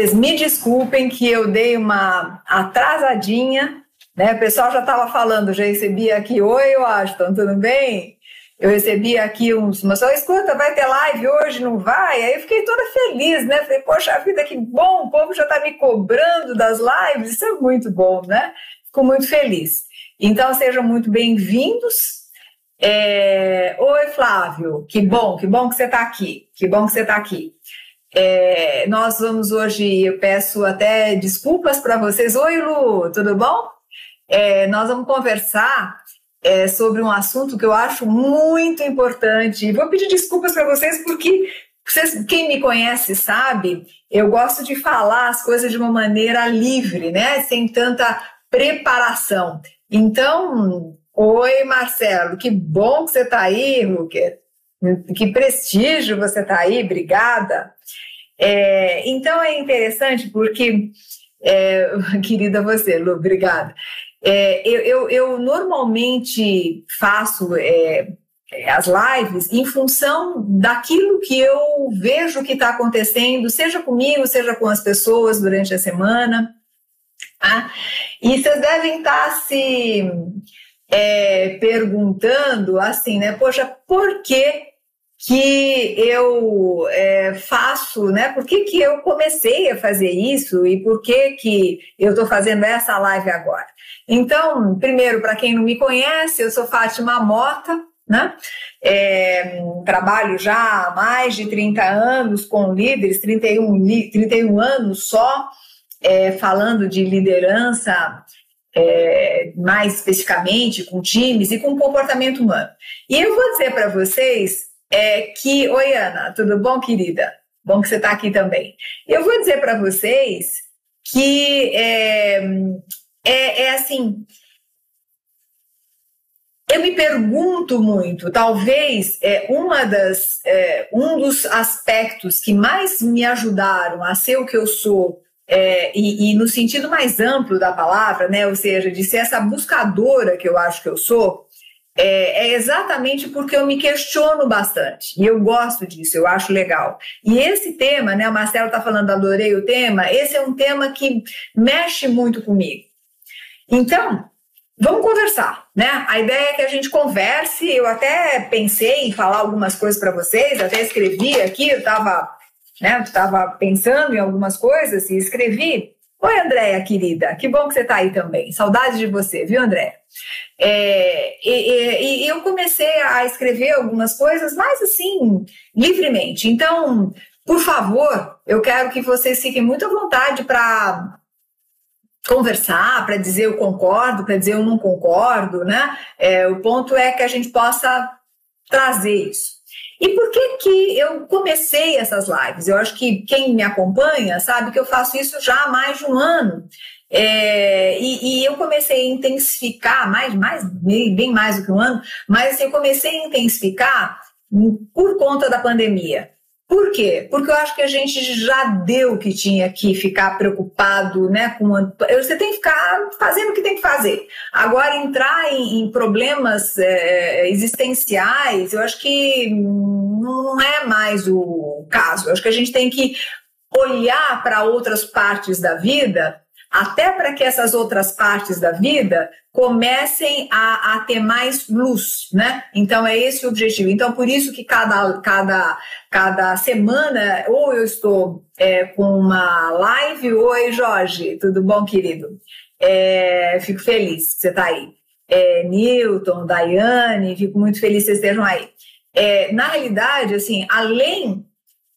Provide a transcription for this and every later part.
Vocês me desculpem que eu dei uma atrasadinha, né? O pessoal já estava falando, já recebi aqui, oi, Washington, tudo bem? Eu recebi aqui uns, mas só escuta, vai ter live hoje, não vai? Aí eu fiquei toda feliz, né? Falei, poxa vida, que bom, o povo já está me cobrando das lives, isso é muito bom, né? Fico muito feliz. Então, sejam muito bem-vindos. É... Oi, Flávio, que bom, que bom que você está aqui, que bom que você está aqui. É... Nós vamos hoje, eu peço até desculpas para vocês. Oi, Lu, tudo bom? É, nós vamos conversar é, sobre um assunto que eu acho muito importante. Vou pedir desculpas para vocês, porque vocês, quem me conhece sabe, eu gosto de falar as coisas de uma maneira livre, né? Sem tanta preparação. Então, oi, Marcelo, que bom que você está aí, Luque. Que prestígio você está aí, obrigada. É, então é interessante porque, é, querida você, Lu, obrigada. É, eu, eu, eu, normalmente faço é, as lives em função daquilo que eu vejo que está acontecendo, seja comigo, seja com as pessoas durante a semana. Tá? E vocês devem estar tá se é, perguntando assim, né? Poxa, por que que eu é, faço, né? Por que, que eu comecei a fazer isso e por que, que eu estou fazendo essa live agora? Então, primeiro, para quem não me conhece, eu sou Fátima Mota, né? É, trabalho já há mais de 30 anos com líderes, 31, 31 anos só, é, falando de liderança é, mais especificamente com times e com comportamento humano. E eu vou dizer para vocês é, que. Oi, Ana, tudo bom, querida? Bom que você está aqui também. Eu vou dizer para vocês que é, é, é assim. Eu me pergunto muito, talvez é, uma das, é, um dos aspectos que mais me ajudaram a ser o que eu sou, é, e, e, no sentido mais amplo da palavra, né, ou seja, de ser essa buscadora que eu acho que eu sou, é, é, exatamente porque eu me questiono bastante. E eu gosto disso, eu acho legal. E esse tema, né, o Marcelo está falando, adorei o tema, esse é um tema que mexe muito comigo. Então, vamos conversar, né? A ideia é que a gente converse. Eu até pensei em falar algumas coisas para vocês, até escrevi aqui, eu estava né, tava pensando em algumas coisas e escrevi. Oi, Andréia, querida, que bom que você está aí também. Saudade de você, viu, Andréia? É, e, e, e, eu comecei a escrever algumas coisas, mais assim, livremente. Então, por favor, eu quero que vocês fiquem muito à vontade para conversar, para dizer eu concordo, para dizer eu não concordo, né? É, o ponto é que a gente possa trazer isso. E por que que eu comecei essas lives? Eu acho que quem me acompanha sabe que eu faço isso já há mais de um ano. É, e, e, eu comecei a intensificar, mais, mais, bem mais do que um ano, mas assim, eu comecei a intensificar por conta da pandemia. Por quê? Porque eu acho que a gente já deu o que tinha que ficar preocupado, né? Com você tem que ficar fazendo o que tem que fazer. Agora entrar em, em problemas é, existenciais, eu acho que não é mais o caso. Eu acho que a gente tem que olhar para outras partes da vida até para que essas outras partes da vida comecem a, a, ter mais luz, né? Então é esse o objetivo. Então por isso que cada, cada, cada semana ou eu estou é, com uma live, oi Jorge, tudo bom, querido? É, fico feliz que você está aí. É, Newton, Daiane, fico muito feliz que vocês estejam aí. É, na realidade, assim, além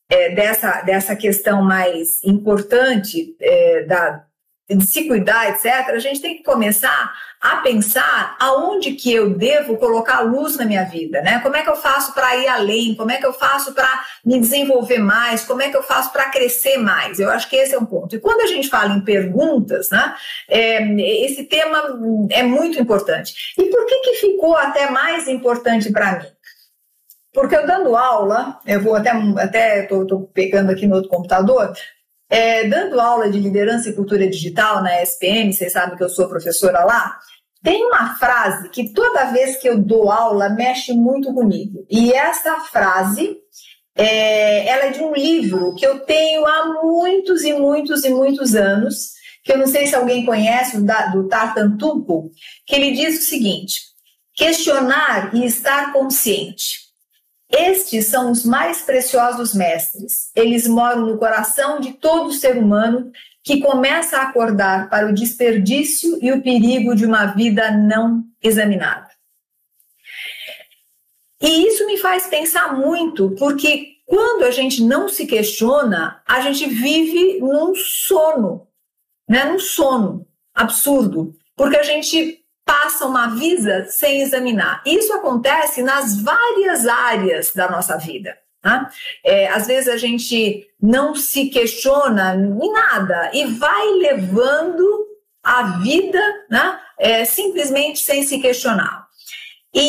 é, dessa, dessa questão mais importante é, da de se cuidar, etc., a gente tem que começar a pensar aonde que eu devo colocar luz na minha vida, né? Como é que eu faço para ir além? Como é que eu faço para me desenvolver mais? Como é que eu faço para crescer mais? Eu acho que esse é um ponto. E quando a gente fala em perguntas, né? É, esse tema é muito importante. E por que que ficou até mais importante para mim? Porque eu dando aula, eu vou até até tô pegando aqui no outro computador, é, dando aula de liderança e cultura digital na SPM, vocês sabem que eu sou professora lá, tem uma frase que toda vez que eu dou aula mexe muito comigo. E essa frase É, ela é de um livro que eu tenho há muitos e muitos e muitos anos, que eu não sei se alguém conhece, do Tartantupo, que ele diz o seguinte: questionar e estar consciente. Estes são os mais preciosos mestres. Eles moram no coração de todo ser humano que começa a acordar para o desperdício e o perigo de uma vida não examinada. E isso me faz pensar muito, porque quando a gente não se questiona, a gente vive num sono, né? Num sono absurdo, porque a gente passa uma vida sem examinar. Isso acontece nas várias áreas da nossa vida. Né? É, às vezes a gente não se questiona em nada e vai levando a vida né? É, simplesmente sem se questionar. E,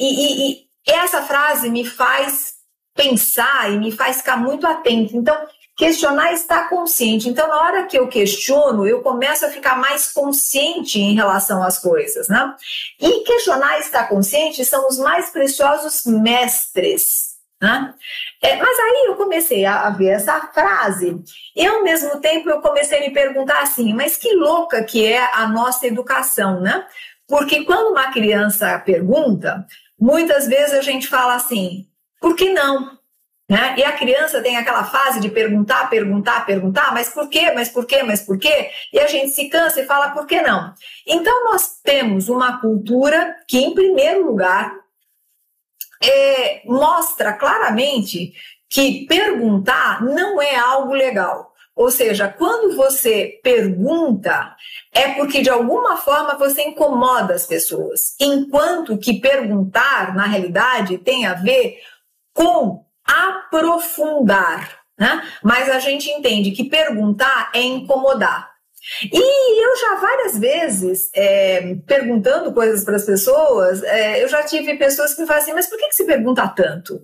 e, e, essa frase me faz pensar e me faz ficar muito atento. Então, questionar está consciente. Então, na hora que eu questiono, eu começo a ficar mais consciente em relação às coisas, né? E questionar está consciente são os mais preciosos mestres. Né? É, mas aí eu comecei a, a, ver essa frase e ao mesmo tempo eu comecei a me perguntar assim, mas que louca que é a nossa educação, né? Porque quando uma criança pergunta, muitas vezes a gente fala assim, por que não? Né? E a criança tem aquela fase de perguntar, perguntar, perguntar, mas por quê, mas por quê, mas por quê? E a gente se cansa e fala, por que não? Então, nós temos uma cultura que, em primeiro lugar, é, mostra claramente que perguntar não é algo legal. Ou seja, quando você pergunta, é porque de alguma forma você incomoda as pessoas. Enquanto que perguntar, na realidade, tem a ver com aprofundar, né? Mas a gente entende que perguntar é incomodar. E eu já várias vezes, é, perguntando coisas para as pessoas, é, eu já tive pessoas que me falam assim, mas por que, que se pergunta tanto?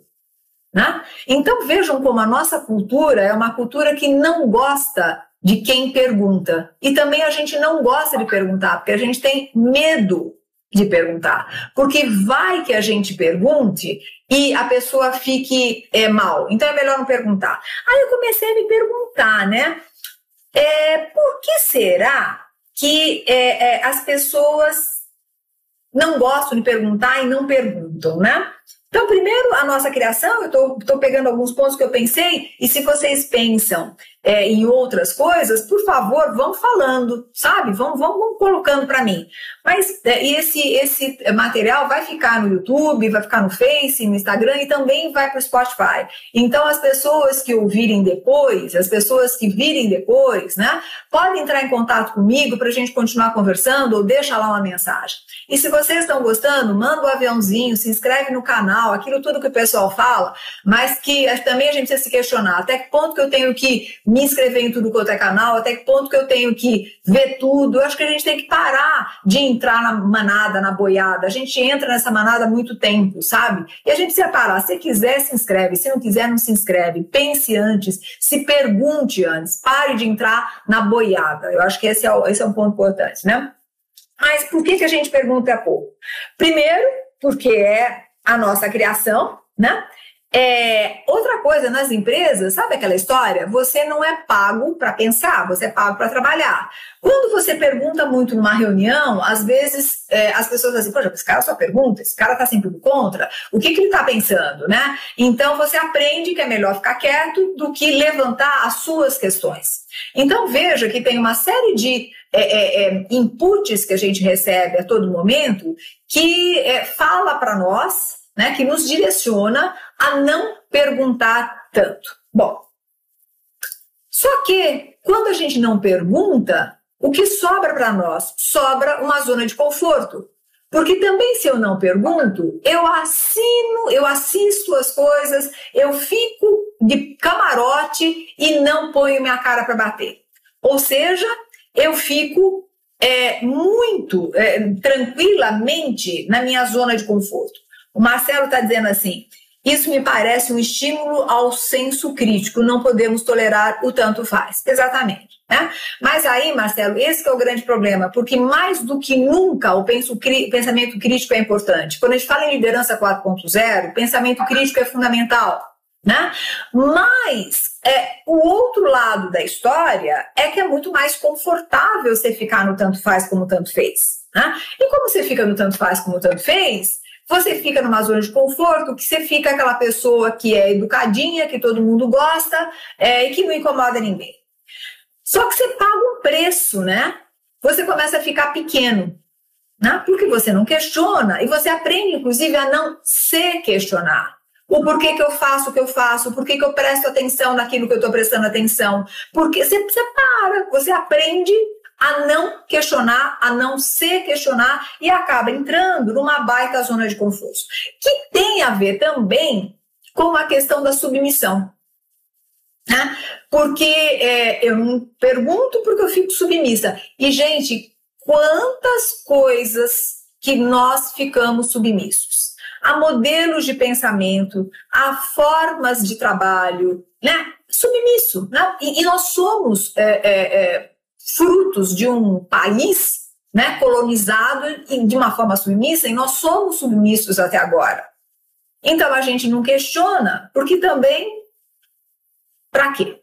Né? Então vejam como a nossa cultura é uma cultura que não gosta de quem pergunta. E também a gente não gosta de perguntar, porque a gente tem medo de perguntar. Porque vai que a gente pergunte e a pessoa fique é, mal. Então é melhor não perguntar. Aí eu comecei a me perguntar, né? É, por que será que é, é, as pessoas não gostam de perguntar e não perguntam, né? Então, primeiro, a nossa criação, eu estou pegando alguns pontos que eu pensei, e se vocês pensam é, em outras coisas, por favor, vão falando, sabe? Vão, vão, vão colocando para mim. Mas é, esse, esse material vai ficar no YouTube, vai ficar no Face, no Instagram e também vai para o Spotify. Então, as pessoas que ouvirem depois, as pessoas que virem depois, né, podem entrar em contato comigo para a gente continuar conversando ou deixa lá uma mensagem. E se vocês estão gostando, manda o um aviãozinho, se inscreve no canal, aquilo tudo que o pessoal fala, mas que também a gente precisa se questionar até que ponto que eu tenho que me inscrever em tudo quanto é canal, até que ponto que eu tenho que ver tudo. Eu acho que a gente tem que parar de entrar na manada, na boiada. A gente entra nessa manada há muito tempo, sabe? E a gente precisa parar. Se quiser, se inscreve. Se não quiser, não se inscreve. Pense antes, se pergunte antes. Pare de entrar na boiada. Eu acho que esse é, esse é um ponto importante, né? Mas por que, que a gente pergunta pouco? Primeiro, porque é a nossa criação, né? É, outra coisa nas empresas, sabe aquela história? Você não é pago para pensar, você é pago para trabalhar. Quando você pergunta muito numa reunião, às vezes é, as pessoas dizem, poxa, esse cara só pergunta, esse cara está sempre contra, o que, que ele está pensando, né? Então você aprende que é melhor ficar quieto do que levantar as suas questões. Então veja que tem uma série de é, é, é inputs que a gente recebe a todo momento que é, fala para nós né, que nos direciona a não perguntar tanto. Bom, só que quando a gente não pergunta, o que sobra para nós? Sobra uma zona de conforto. Porque também, se eu não pergunto, eu assino, eu assisto as coisas, eu fico de camarote e não ponho minha cara para bater. Ou seja, eu fico é, muito é, tranquilamente na minha zona de conforto. O Marcelo está dizendo assim: isso me parece um estímulo ao senso crítico, não podemos tolerar o tanto faz. Exatamente. Né? Mas aí, Marcelo, esse é o grande problema, porque mais do que nunca o pensamento crítico é importante. Quando a gente fala em liderança 4.0, pensamento crítico é fundamental. Né? Mas é, o outro lado da história é que é muito mais confortável você ficar no tanto faz como tanto fez. Né? E como você fica no tanto faz como tanto fez, você fica numa zona de conforto, que você fica aquela pessoa que é educadinha, que todo mundo gosta é, e que não incomoda ninguém. Só que você paga um preço, né? Você começa a ficar pequeno, né? Porque você não questiona e você aprende, inclusive, a não se questionar o porquê que eu faço o que eu faço, por que eu presto atenção naquilo que eu estou prestando atenção. Porque você, você para, você aprende a não questionar, a não se questionar e acaba entrando numa baita zona de conforto. Que tem a ver também com a questão da submissão. Né? Porque é, eu não pergunto porque eu fico submissa. E, gente, quantas coisas que nós ficamos submissos a modelos de pensamento, a formas de trabalho, né? Submisso. Né? E, e nós somos é, é, é, frutos de um país né, colonizado de uma forma submissa e nós somos submissos até agora. Então a gente não questiona, porque também para quê?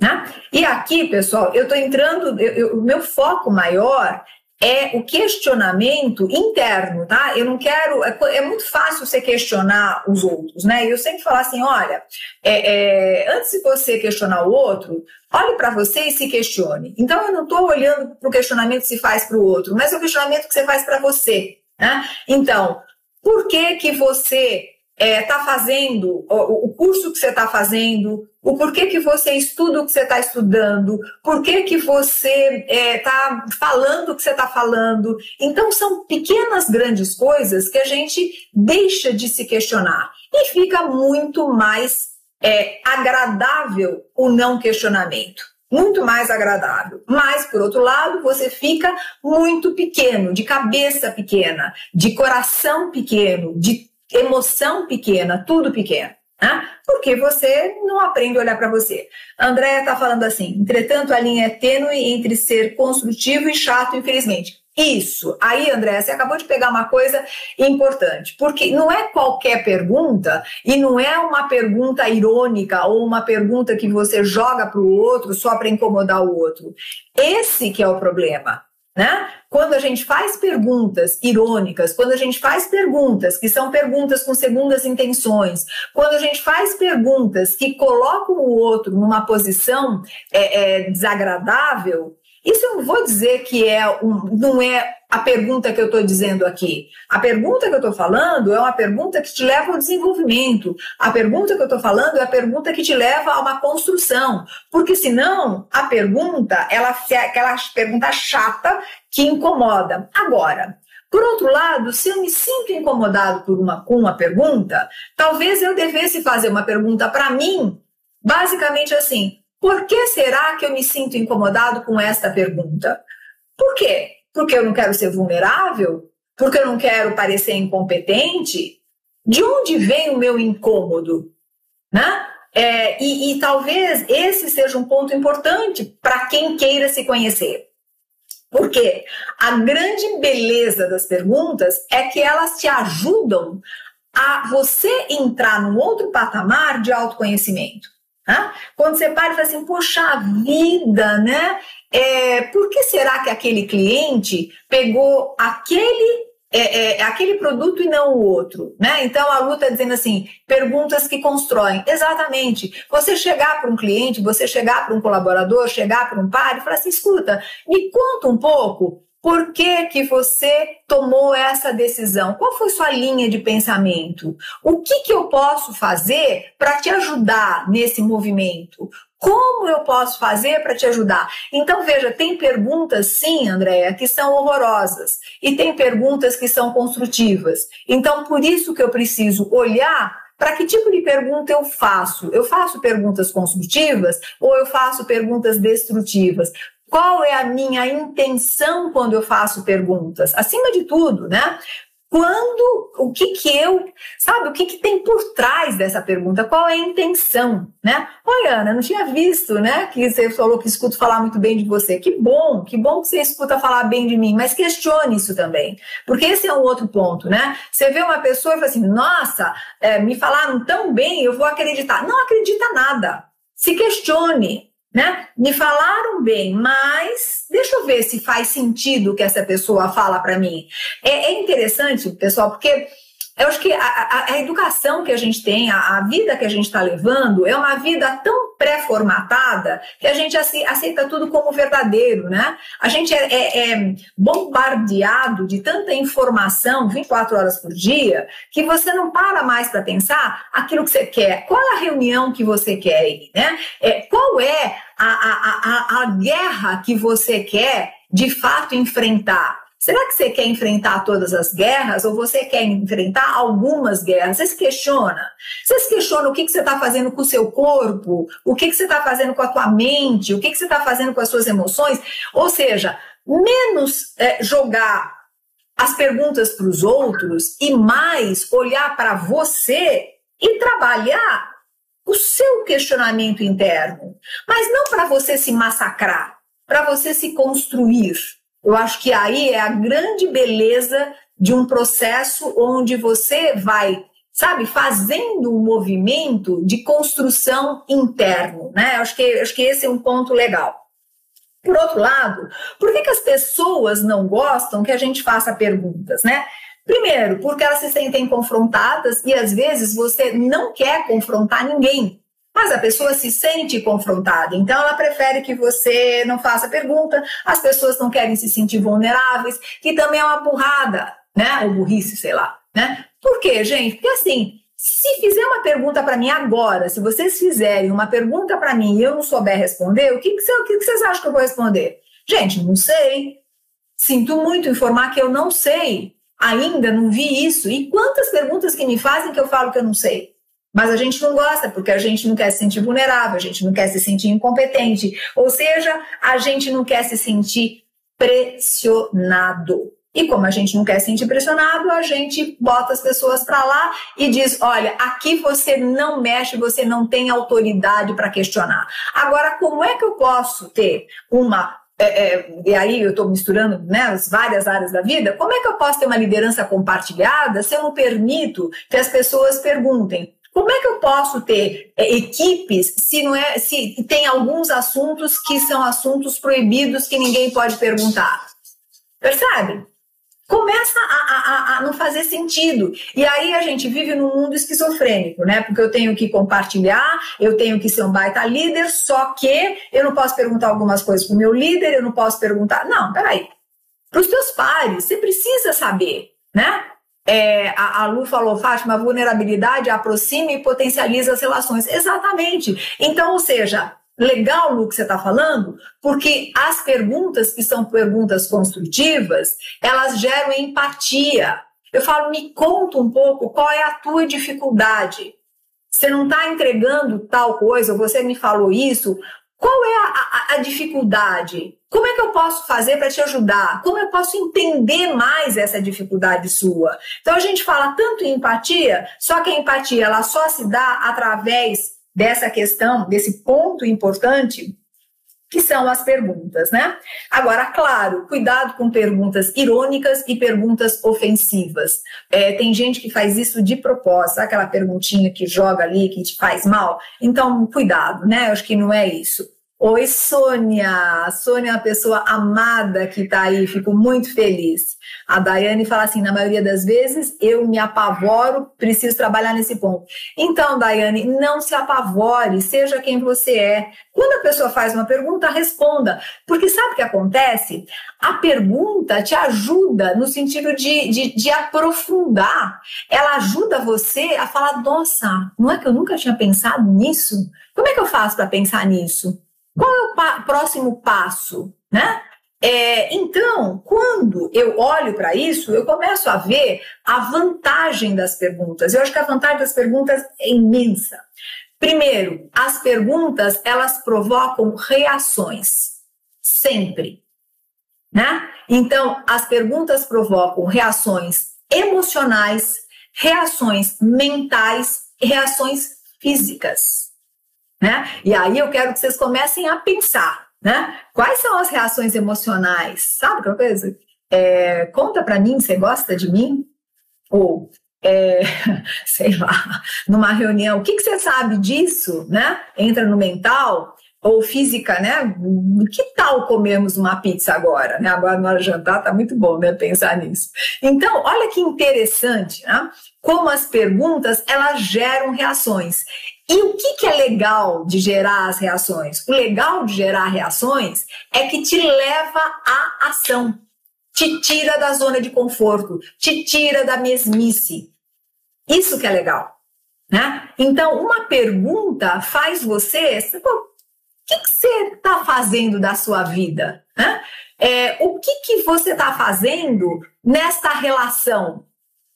Né? E aqui, pessoal, eu estou entrando, o meu foco maior é o questionamento interno, tá? Eu não quero. É, é, muito fácil você questionar os outros, né? Eu sempre falo assim: olha, é, é, antes de você questionar o outro, olhe para você e se questione. Então, eu não estou olhando para o questionamento que se faz para o outro, mas é o questionamento que você faz para você, né? Então, por que que você está é, tá fazendo, o, o, curso que você está fazendo, o porquê que você estuda o que você está estudando, por que, que você está é, tá falando o que você está falando. Então, são pequenas, grandes coisas que a gente deixa de se questionar e fica muito mais é, agradável o não questionamento. Muito mais agradável. Mas, por outro lado, você fica muito pequeno, de cabeça pequena, de coração pequeno, de emoção pequena, tudo pequeno. Né? Porque você não aprende a olhar para você. A Andrea está falando assim: entretanto, a linha é tênue entre ser construtivo e chato, infelizmente. Isso. Aí, André, você acabou de pegar uma coisa importante, porque não é qualquer pergunta e não é uma pergunta irônica ou uma pergunta que você joga para o outro só para incomodar o outro. Esse que é o problema. Né? Quando a gente faz perguntas irônicas, quando a gente faz perguntas que são perguntas com segundas intenções, quando a gente faz perguntas que colocam o outro numa posição é, é, desagradável, isso eu não vou dizer que é um, não é a pergunta que eu estou dizendo aqui. A pergunta que eu estou falando é uma pergunta que te leva ao desenvolvimento. A pergunta que eu estou falando é a pergunta que te leva a uma construção. Porque senão a pergunta, ela é aquela pergunta chata que incomoda. Agora, por outro lado, se eu me sinto incomodado por uma, com uma pergunta, talvez eu devesse fazer uma pergunta para mim, basicamente assim: por que será que eu me sinto incomodado com esta pergunta? Por quê? Porque eu não quero ser vulnerável? Porque eu não quero parecer incompetente? De onde vem o meu incômodo? Né? É, e, e talvez esse seja um ponto importante para quem queira se conhecer. Porque a grande beleza das perguntas é que elas te ajudam a você entrar num outro patamar de autoconhecimento. Quando você para e fala assim, poxa vida, né? É, por que será que aquele cliente pegou aquele é, é, aquele produto e não o outro, né? Então a Lu está dizendo assim, perguntas que constroem. Exatamente. Você chegar para um cliente, você chegar para um colaborador, chegar para um par e falar assim, escuta, me conta um pouco por que, que você tomou essa decisão? Qual foi sua linha de pensamento? O que, que eu posso fazer para te ajudar nesse movimento? Como eu posso fazer para te ajudar? Então, veja, tem perguntas, sim, Andréia, que são horrorosas, e tem perguntas que são construtivas. Então, por isso que eu preciso olhar para que tipo de pergunta eu faço? Eu faço perguntas construtivas ou eu faço perguntas destrutivas? Qual é a minha intenção quando eu faço perguntas? Acima de tudo, né? quando, o que que eu, sabe, o que que tem por trás dessa pergunta, qual é a intenção, né? Olha, Ana, não tinha visto, né, que você falou que escuto falar muito bem de você, que bom, que bom que você escuta falar bem de mim, mas questione isso também, porque esse é um outro ponto, né? Você vê uma pessoa e fala assim, nossa, é, me falaram tão bem, eu vou acreditar. Não acredita nada, se questione, né? Me falaram bem, mas deixa eu ver se faz sentido o que essa pessoa fala para mim. É, é, interessante, pessoal, porque eu acho que a, a, a educação que a gente tem, a, a vida que a gente está levando, é uma vida tão pré-formatada que a gente aceita tudo como verdadeiro, né? A gente é, é, é bombardeado de tanta informação 24 horas por dia que você não para mais para pensar aquilo que você quer. Qual é a reunião que você quer né? É, qual é a, a, a, a guerra que você quer de fato enfrentar. Será que você quer enfrentar todas as guerras ou você quer enfrentar algumas guerras? Você se questiona? Você se questiona o que, que você está fazendo com o seu corpo? O que, que você está fazendo com a tua mente? O que, que você está fazendo com as suas emoções? Ou seja, menos é, jogar as perguntas para os outros e mais olhar para você e trabalhar o seu questionamento interno, mas não para você se massacrar, para você se construir. Eu acho que aí é a grande beleza de um processo onde você vai, sabe, fazendo um movimento de construção interno, né? Eu acho que, acho que esse é um ponto legal. Por outro lado, por que, que as pessoas não gostam que a gente faça perguntas, né? Primeiro, porque elas se sentem confrontadas e às vezes você não quer confrontar ninguém, mas a pessoa se sente confrontada, então ela prefere que você não faça pergunta, as pessoas não querem se sentir vulneráveis, que também é uma burrada, né? Ou burrice, sei lá, né? Por quê, gente? Porque assim, se fizer uma pergunta para mim agora, se vocês fizerem uma pergunta para mim e eu não souber responder, o que, que, o que, que vocês acham que eu vou responder? Gente, não sei. Sinto muito informar que eu não sei. Ainda não vi isso. E quantas perguntas que me fazem que eu falo que eu não sei? Mas a gente não gosta, porque a gente não quer se sentir vulnerável, a gente não quer se sentir incompetente. Ou seja, a gente não quer se sentir pressionado. E como a gente não quer se sentir pressionado, a gente bota as pessoas para lá e diz: olha, aqui você não mexe, você não tem autoridade para questionar. Agora, como é que eu posso ter uma é, é, e aí eu estou misturando né, as várias áreas da vida, como é que eu posso ter uma liderança compartilhada se eu não permito que as pessoas perguntem? Como é que eu posso ter é, equipes se não é se tem alguns assuntos que são assuntos proibidos que ninguém pode perguntar? Percebe? começa a, a, a, não fazer sentido. E aí a gente vive num mundo esquizofrênico, né? Porque eu tenho que compartilhar, eu tenho que ser um baita líder, só que eu não posso perguntar algumas coisas para o meu líder, eu não posso perguntar. Não, peraí. Para os teus pares, você precisa saber, né? É, a, a Lu falou, Fátima, vulnerabilidade aproxima e potencializa as relações. Exatamente. Então, ou seja, legal, Lu, que você está falando, porque as perguntas que são perguntas construtivas, elas geram empatia. Eu falo, me conta um pouco qual é a tua dificuldade. Você não está entregando tal coisa, você me falou isso. Qual é a, a, a dificuldade? Como é que eu posso fazer para te ajudar? Como eu posso entender mais essa dificuldade sua? Então a gente fala tanto em empatia, só que a empatia ela só se dá através dessa questão, desse ponto importante, que são as perguntas, né? Agora, claro, cuidado com perguntas irônicas e perguntas ofensivas. É, tem gente que faz isso de propósito, aquela perguntinha que joga ali, que te faz mal. Então, cuidado, né? Eu acho que não é isso. Oi, Sônia. Sônia é uma pessoa amada que está aí, fico muito feliz. A Daiane fala assim: na maioria das vezes eu me apavoro, preciso trabalhar nesse ponto. Então, Daiane, não se apavore, seja quem você é. Quando a pessoa faz uma pergunta, responda. Porque sabe o que acontece? A pergunta te ajuda no sentido de, de, de aprofundar. Ela ajuda você a falar: nossa, não é que eu nunca tinha pensado nisso? Como é que eu faço para pensar nisso? Qual é o pa próximo passo, né? É, então, quando eu olho para isso, eu começo a ver a vantagem das perguntas. Eu acho que a vantagem das perguntas é imensa. Primeiro, as perguntas elas provocam reações, sempre, né? Então, as perguntas provocam reações emocionais, reações mentais reações físicas. Né? E aí eu quero que vocês comecem a pensar, né? Quais são as reações emocionais? Sabe aquela coisa? É, conta para mim, você gosta de mim? Ou é, sei lá, numa reunião, o que, que você sabe disso, né? Entra no mental, ou física, né? Que tal comermos uma pizza agora? Né? Agora no jantar tá muito bom, né? Pensar nisso. Então, olha que interessante, né? Como as perguntas elas geram reações. E o que, que é legal de gerar as reações? O legal de gerar reações é que te leva à ação, te tira da zona de conforto, te tira da mesmice. Isso que é legal. Né? Então, uma pergunta faz você, que, que você está fazendo da sua vida? Né? É, o que, que você está fazendo nesta relação?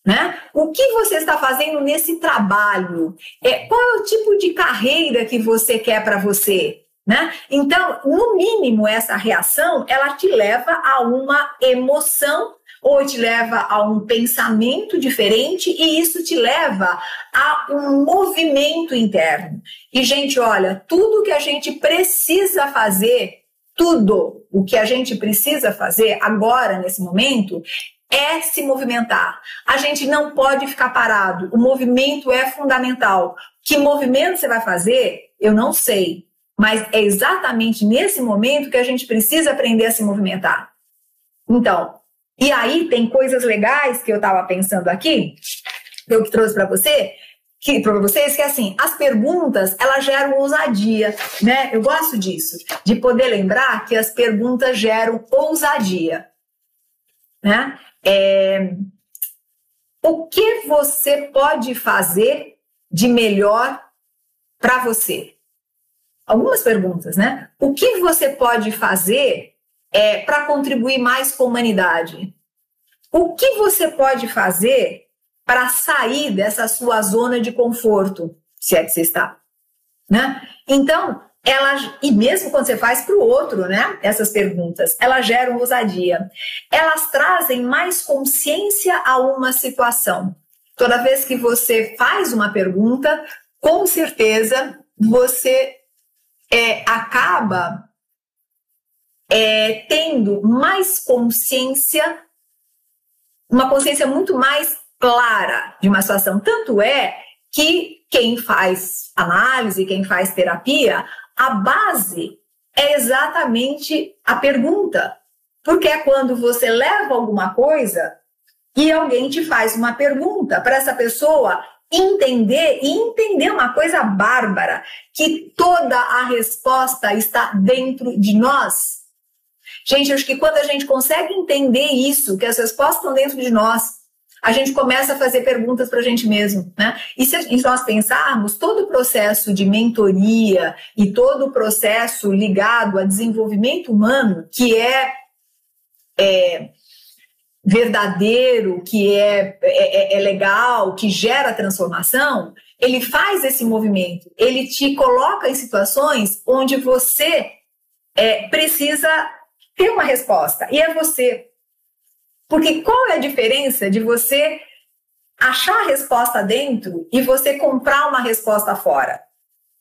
Né? O que você está fazendo nesse trabalho? É, qual é o tipo de carreira que você quer para você? Né? Então, no mínimo, essa reação ela te leva a uma emoção ou te leva a um pensamento diferente e isso te leva a um movimento interno. E, gente, olha, tudo que a gente precisa fazer, tudo o que a gente precisa fazer agora, nesse momento, é se movimentar. A gente não pode ficar parado. O movimento é fundamental. Que movimento você vai fazer? Eu não sei. Mas é exatamente nesse momento que a gente precisa aprender a se movimentar. Então, e aí tem coisas legais que eu estava pensando aqui, que eu trouxe para você, que para vocês que é assim, as perguntas elas geram ousadia, né? Eu gosto disso, de poder lembrar que as perguntas geram ousadia, né? É, o que você pode fazer de melhor para você? Algumas perguntas, né? O que você pode fazer é, para contribuir mais com a humanidade? O que você pode fazer para sair dessa sua zona de conforto, se é que você está? Né? Então, elas, e mesmo quando você faz para o outro, né, essas perguntas, elas geram ousadia. Elas trazem mais consciência a uma situação. Toda vez que você faz uma pergunta, com certeza você é, acaba é, tendo mais consciência, uma consciência muito mais clara de uma situação. Tanto é que quem faz análise, quem faz terapia, a base é exatamente a pergunta. Porque é quando você leva alguma coisa e alguém te faz uma pergunta para essa pessoa entender e entender uma coisa bárbara, que toda a resposta está dentro de nós. Gente, acho que quando a gente consegue entender isso, que as respostas estão dentro de nós, a gente começa a fazer perguntas para a gente mesmo, né? E se nós pensarmos, todo o processo de mentoria e todo o processo ligado a desenvolvimento humano, que é, é verdadeiro, que é, é, é legal, que gera transformação, ele faz esse movimento, ele te coloca em situações onde você é, precisa ter uma resposta. E é você. Porque qual é a diferença de você achar a resposta dentro e você comprar uma resposta fora?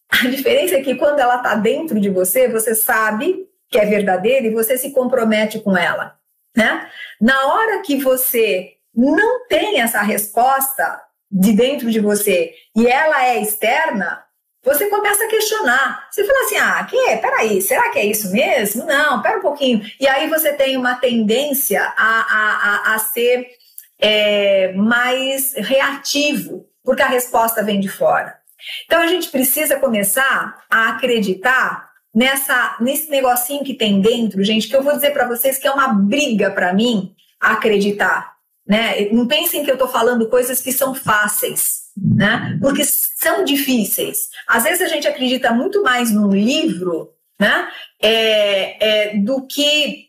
A diferença é que quando ela está dentro de você, você sabe que é verdadeira e você se compromete com ela. Né? Na hora que você não tem essa resposta de dentro de você e ela é externa, você começa a questionar. Você fala assim: ah, que é? Peraí, será que é isso mesmo? Não, pera um pouquinho. E aí você tem uma tendência a, a, a, a ser é, mais reativo, porque a resposta vem de fora. Então a gente precisa começar a acreditar nessa nesse negocinho que tem dentro, gente, que eu vou dizer para vocês que é uma briga para mim acreditar, né? Não pensem que eu estou falando coisas que são fáceis né? Porque são difíceis. Às vezes a gente acredita muito mais num livro, né? É, é, do que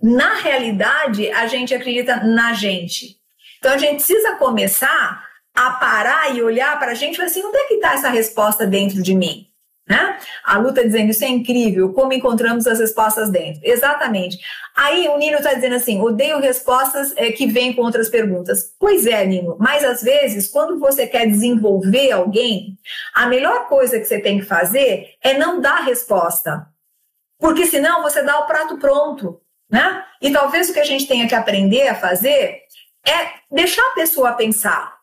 na realidade a gente acredita na gente. Então a gente precisa começar a parar e olhar para a gente e falar assim: onde é que está essa resposta dentro de mim? Né? A Lu está dizendo, isso é incrível, como encontramos as respostas dentro. Exatamente. Aí o Nino está dizendo assim, odeio respostas é, que vêm com outras perguntas. Pois é, Nino, mas às vezes, quando você quer desenvolver alguém, a melhor coisa que você tem que fazer é não dar resposta. Porque senão você dá o prato pronto. Né? E talvez o que a gente tenha que aprender a fazer é deixar a pessoa pensar.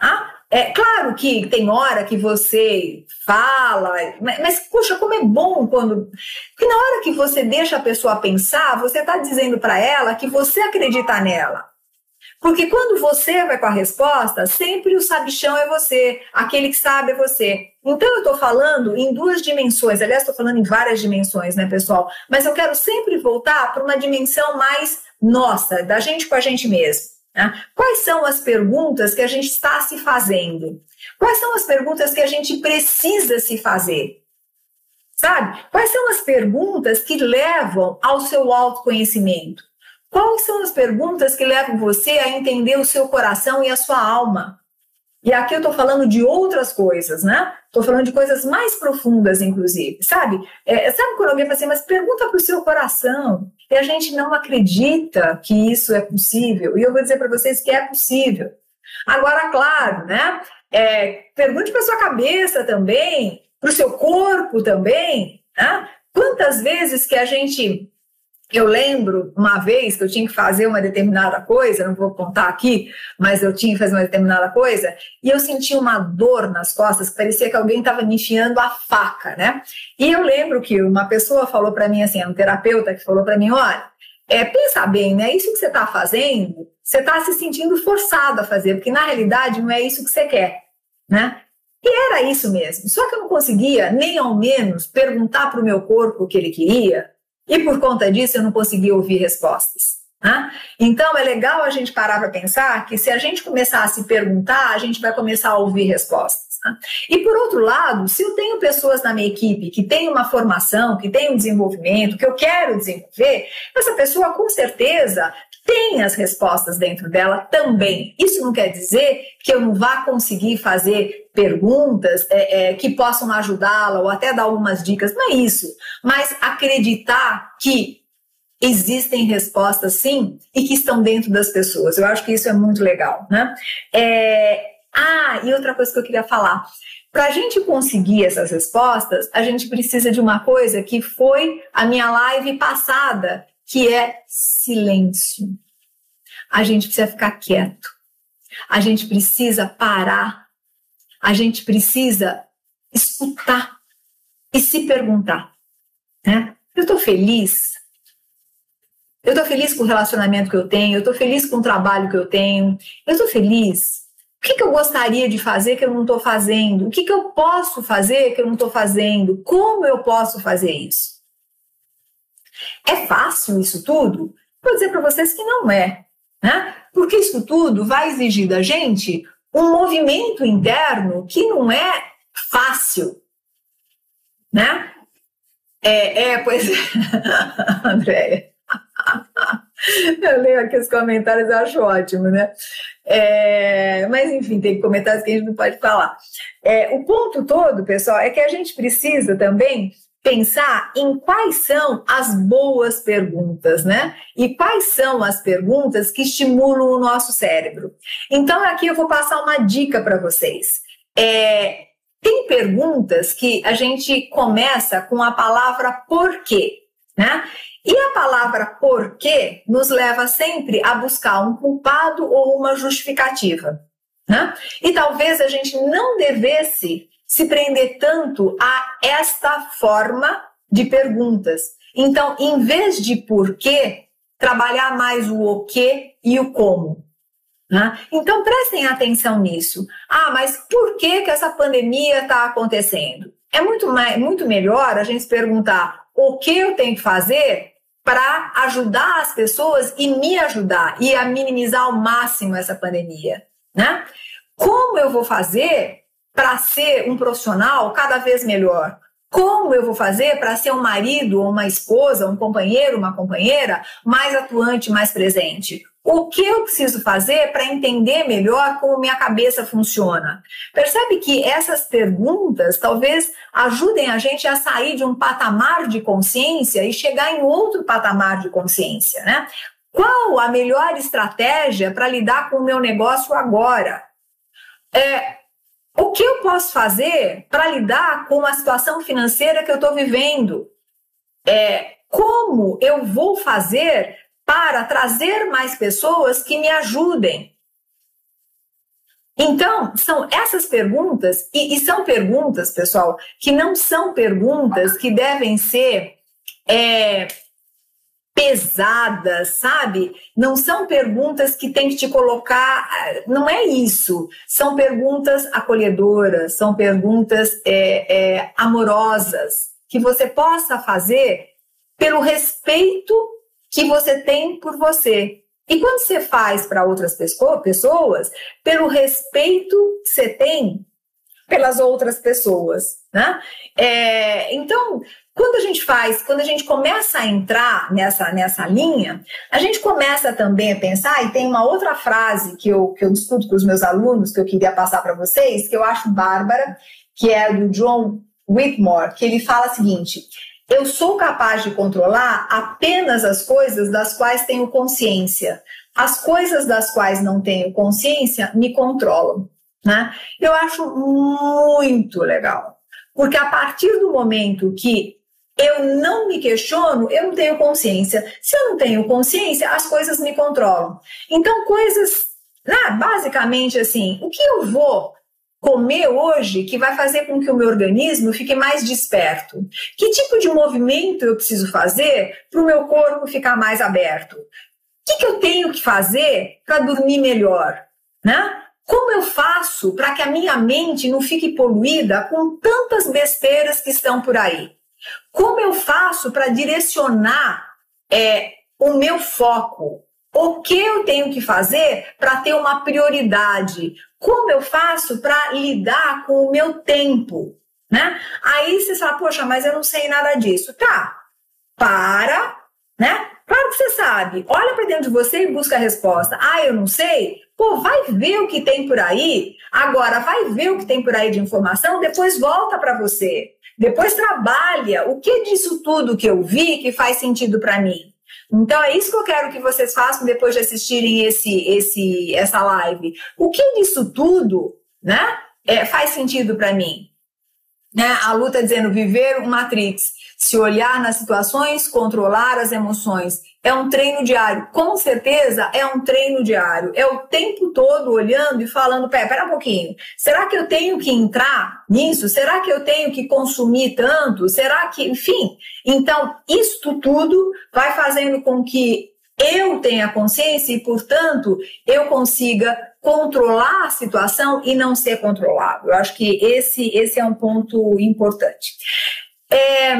Ah, é claro que tem hora que você fala, mas, puxa, como é bom quando. Porque na hora que você deixa a pessoa pensar, você está dizendo para ela que você acredita nela. Porque quando você vai com a resposta, sempre o sabichão é você, aquele que sabe é você. Então eu estou falando em duas dimensões, aliás, estou falando em várias dimensões, né, pessoal? Mas eu quero sempre voltar para uma dimensão mais nossa, da gente com a gente mesmo. Né? Quais são as perguntas que a gente está se fazendo? Quais são as perguntas que a gente precisa se fazer? Sabe? Quais são as perguntas que levam ao seu autoconhecimento? Quais são as perguntas que levam você a entender o seu coração e a sua alma? E aqui eu estou falando de outras coisas, né? Estou falando de coisas mais profundas, inclusive, sabe? É, sabe quando alguém fala assim, mas pergunta para o seu coração. E a gente não acredita que isso é possível. E eu vou dizer para vocês que é possível. Agora, claro, né? É, pergunte para sua cabeça também, para o seu corpo também. Né? Quantas vezes que a gente eu lembro uma vez que eu tinha que fazer uma determinada coisa, não vou contar aqui, mas eu tinha que fazer uma determinada coisa, e eu senti uma dor nas costas, parecia que alguém estava me enfiando a faca, né? E eu lembro que uma pessoa falou para mim assim, um terapeuta que falou para mim, olha, é, pensa bem, né? Isso que você está fazendo, você está se sentindo forçado a fazer, porque na realidade não é isso que você quer, né? E era isso mesmo. Só que eu não conseguia, nem ao menos, perguntar para o meu corpo o que ele queria, e por conta disso eu não conseguia ouvir respostas. Né? Então é legal a gente parar para pensar que se a gente começar a se perguntar, a gente vai começar a ouvir respostas. E por outro lado, se eu tenho pessoas na minha equipe que têm uma formação, que têm um desenvolvimento, que eu quero desenvolver, essa pessoa com certeza tem as respostas dentro dela também. Isso não quer dizer que eu não vá conseguir fazer perguntas é, é, que possam ajudá-la ou até dar algumas dicas, não é isso. Mas acreditar que existem respostas sim e que estão dentro das pessoas. Eu acho que isso é muito legal, né? É... Ah, e outra coisa que eu queria falar. Para a gente conseguir essas respostas, a gente precisa de uma coisa que foi a minha live passada, que é silêncio. A gente precisa ficar quieto. A gente precisa parar. A gente precisa escutar e se perguntar, né? Eu estou feliz? Eu estou feliz com o relacionamento que eu tenho, eu estou feliz com o trabalho que eu tenho, eu estou feliz. Que, que, eu gostaria de fazer que eu não estou fazendo? O que, que eu posso fazer que eu não estou fazendo? Como eu posso fazer isso? É fácil isso tudo? Vou dizer para vocês que não é, né? Porque isso tudo vai exigir da gente um movimento interno que não é fácil, né? É, é pois é, Andréia. Eu leio aqui os comentários e acho ótimo, né? É, mas, enfim, tem comentários que a gente não pode falar. É, o ponto todo, pessoal, é que a gente precisa também pensar em quais são as boas perguntas, né? E quais são as perguntas que estimulam o nosso cérebro. Então, aqui eu vou passar uma dica para vocês. É, tem perguntas que a gente começa com a palavra porquê, né? E a palavra porquê nos leva sempre a buscar um culpado ou uma justificativa. Né? E talvez a gente não devesse se prender tanto a esta forma de perguntas. Então, em vez de porquê, trabalhar mais o o que e o como. Né? Então, prestem atenção nisso. Ah, mas por que, que essa pandemia está acontecendo? É muito, mais, muito melhor a gente perguntar o que eu tenho que fazer para ajudar as pessoas e me ajudar e a minimizar ao máximo essa pandemia. Né? Como eu vou fazer para ser um profissional cada vez melhor? Como eu vou fazer para ser um marido ou uma esposa, um companheiro, uma companheira mais atuante, mais presente? O que eu preciso fazer para entender melhor como minha cabeça funciona? Percebe que essas perguntas talvez ajudem a gente a sair de um patamar de consciência e chegar em outro patamar de consciência, né? Qual a melhor estratégia para lidar com o meu negócio agora? É, o que eu posso fazer para lidar com a situação financeira que eu estou vivendo? É, como eu vou fazer para trazer mais pessoas que me ajudem. Então, são essas perguntas, e, e são perguntas, pessoal, que não são perguntas que devem ser é, pesadas, sabe? Não são perguntas que tem que te colocar. Não é isso. São perguntas acolhedoras, são perguntas é, é, amorosas, que você possa fazer pelo respeito que você tem por você. E quando você faz para outras pessoas, pelo respeito que você tem pelas outras pessoas, né? É, então, quando a gente faz, quando a gente começa a entrar nessa, nessa linha, a gente começa também a pensar, e tem uma outra frase que eu, que eu discuto com os meus alunos, que eu queria passar para vocês, que eu acho bárbara, que é do John Whitmore, que ele fala o seguinte: eu sou capaz de controlar apenas as coisas das quais tenho consciência. As coisas das quais não tenho consciência me controlam. Né? Eu acho muito legal, porque a partir do momento que eu não me questiono, eu não tenho consciência. Se eu não tenho consciência, as coisas me controlam. Então, coisas, né, basicamente assim, o que eu vou comer hoje que vai fazer com que o meu organismo fique mais desperto? Que tipo de movimento eu preciso fazer para o meu corpo ficar mais aberto? O que, que eu tenho que fazer para dormir melhor? Né? Como eu faço para que a minha mente não fique poluída com tantas besteiras que estão por aí? Como eu faço para direcionar é, o meu foco? O que eu tenho que fazer para ter uma prioridade? Como eu faço para lidar com o meu tempo? Né? Aí você fala, poxa, mas eu não sei nada disso. Tá, para, né? Claro que você sabe. Olha para dentro de você e busca a resposta. Ah, eu não sei? Pô, vai ver o que tem por aí. Agora, vai ver o que tem por aí de informação, depois volta para você. Depois trabalha. O que disso tudo que eu vi que faz sentido para mim? Então é isso que eu quero que vocês façam depois de assistirem esse, esse, essa live. O que disso tudo, né, é, faz sentido para mim? Né? A Lu está dizendo viver um Matrix, se olhar nas situações, controlar as emoções. É um treino diário. Com certeza é um treino diário. É o tempo todo olhando e falando: pera, pera um pouquinho. Será que eu tenho que entrar nisso? Será que eu tenho que consumir tanto? Será que. Enfim. Então, isto tudo vai fazendo com que eu tenha consciência e, portanto, eu consiga controlar a situação e não ser controlado. Eu acho que esse, esse é um ponto importante. É,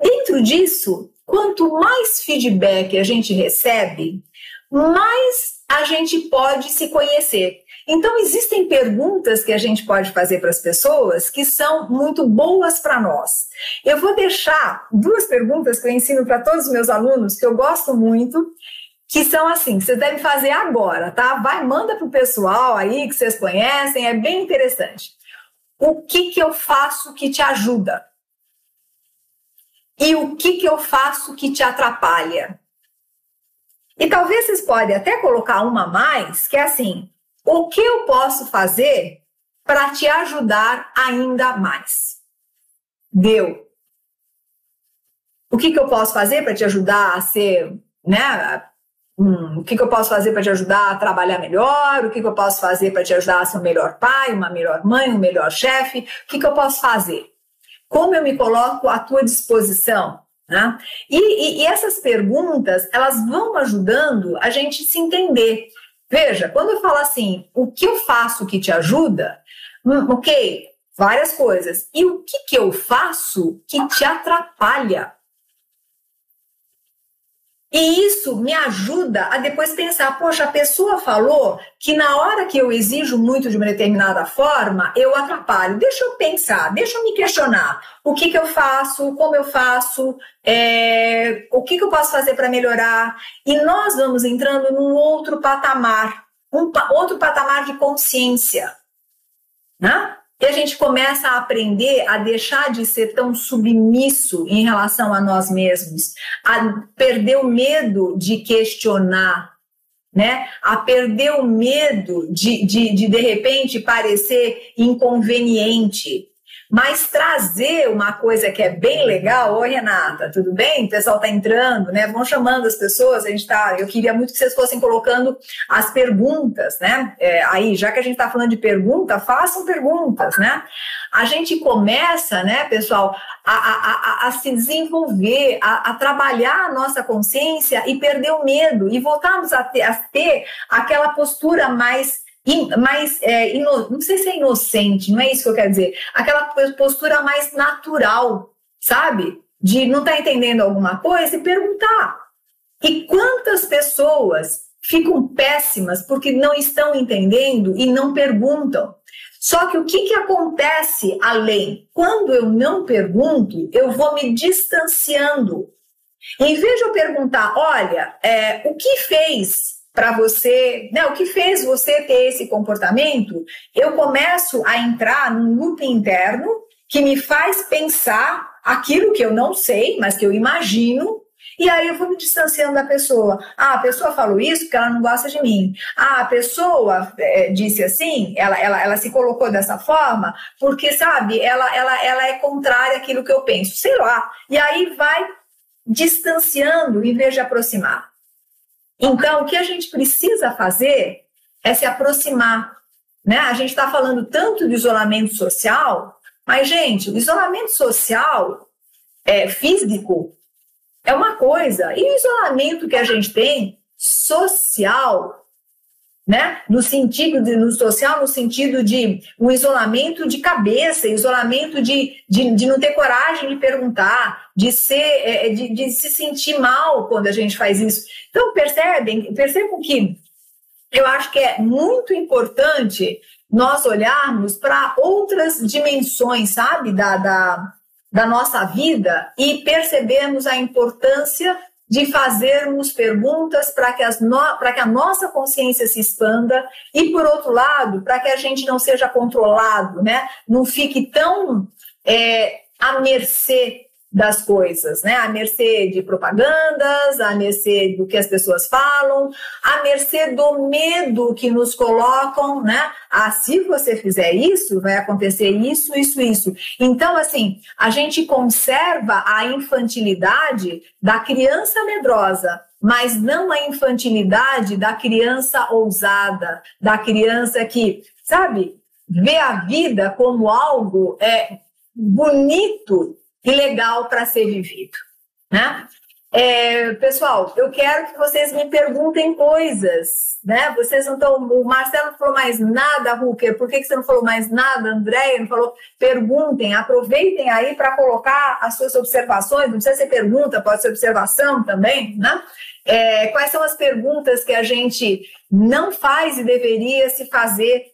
dentro disso, quanto mais feedback a gente recebe, mais a gente pode se conhecer. Então, existem perguntas que a gente pode fazer para as pessoas que são muito boas para nós. Eu vou deixar duas perguntas que eu ensino para todos os meus alunos, que eu gosto muito, que são assim, vocês devem fazer agora, tá? Vai, manda para o pessoal aí que vocês conhecem, é bem interessante. O que, que eu faço que te ajuda? E o que, que eu faço que te atrapalha? E talvez vocês podem até colocar uma a mais, que é assim: o que eu posso fazer para te ajudar ainda mais? Deu. O que, que eu posso fazer para te ajudar a ser, né? Hum, o que, que eu posso fazer para te ajudar a trabalhar melhor? O que, que eu posso fazer para te ajudar a ser um melhor pai, uma melhor mãe, um melhor chefe? O que, que eu posso fazer? Como eu me coloco à tua disposição? Né? E, e, e essas perguntas, elas vão ajudando a gente se entender. Veja, quando eu falo assim, o que eu faço que te ajuda? Hum, ok, várias coisas. E o que, que eu faço que te atrapalha? E isso me ajuda a depois pensar, poxa, a pessoa falou que na hora que eu exijo muito de uma determinada forma, eu atrapalho. Deixa eu pensar, deixa eu me questionar. O que, que eu faço, como eu faço, é, o que, que eu posso fazer para melhorar. E nós vamos entrando num outro patamar, um outro patamar de consciência. Né? E a gente começa a aprender a deixar de ser tão submisso em relação a nós mesmos, a perder o medo de questionar, né? A perder o medo de, de, de, de repente, parecer inconveniente, mas trazer uma coisa que é bem legal, oi Renata, tudo bem? O pessoal está entrando, né? Vão chamando as pessoas, a gente tá. Eu queria muito que vocês fossem colocando as perguntas, né? É, aí, já que a gente está falando de pergunta, façam perguntas, né? A gente começa, né, pessoal, a, a, a, a se desenvolver, a, trabalhar a nossa consciência e perder o medo e voltarmos a ter, a ter aquela postura mais mais, é, ino, não sei se é inocente, não é isso que eu quero dizer, aquela postura mais natural, sabe? De não estar tá entendendo alguma coisa e perguntar. E quantas pessoas ficam péssimas porque não estão entendendo e não perguntam? Só que o que, que acontece além? Quando eu não pergunto, eu vou me distanciando. Em vez de eu perguntar, olha, é, o que fez para você, né, o que fez você ter esse comportamento, eu começo a entrar num loop interno que me faz pensar aquilo que eu não sei, mas que eu imagino, e aí eu vou me distanciando da pessoa. Ah, a pessoa falou isso porque ela não gosta de mim. Ah, a pessoa é, disse assim, ela, ela, ela se colocou dessa forma porque, sabe, ela, ela, ela é contrária àquilo que eu penso. Sei lá. E aí vai distanciando em vez de aproximar. Então, o que a gente precisa fazer é se aproximar. Né? A gente está falando tanto de isolamento social, mas, gente, o isolamento social é, físico é uma coisa, e o isolamento que a gente tem social né? No sentido de, no social, no sentido de um isolamento de cabeça, isolamento de, de, de não ter coragem de perguntar, de ser, é, é, de, de se sentir mal quando a gente faz isso. Então percebem, percebam que eu acho que é muito importante nós olharmos para outras dimensões, sabe, da, da, da nossa vida e percebermos a importância de fazermos perguntas para que, no... que a nossa consciência se expanda e, por outro lado, para que a gente não seja controlado, né? não fique tão é, à mercê das coisas, né? À mercê de propagandas, à mercê do que as pessoas falam, à mercê do medo que nos colocam, né? Ah, se você fizer isso, vai acontecer isso, isso, isso. Então, assim, a gente conserva a infantilidade da criança medrosa, mas não a infantilidade da criança ousada, da criança que, sabe, vê a vida como algo é, bonito e legal para ser vivido, né? É, pessoal, eu quero que vocês me perguntem coisas, né? Vocês não estão. O Marcelo não falou mais nada, Ruker. Por que, que você não falou mais nada, Andréia? Não falou? Perguntem, aproveitem aí para colocar as suas observações. Não precisa ser pergunta, pode ser observação também, né? É, quais são as perguntas que a gente não faz e deveria se fazer,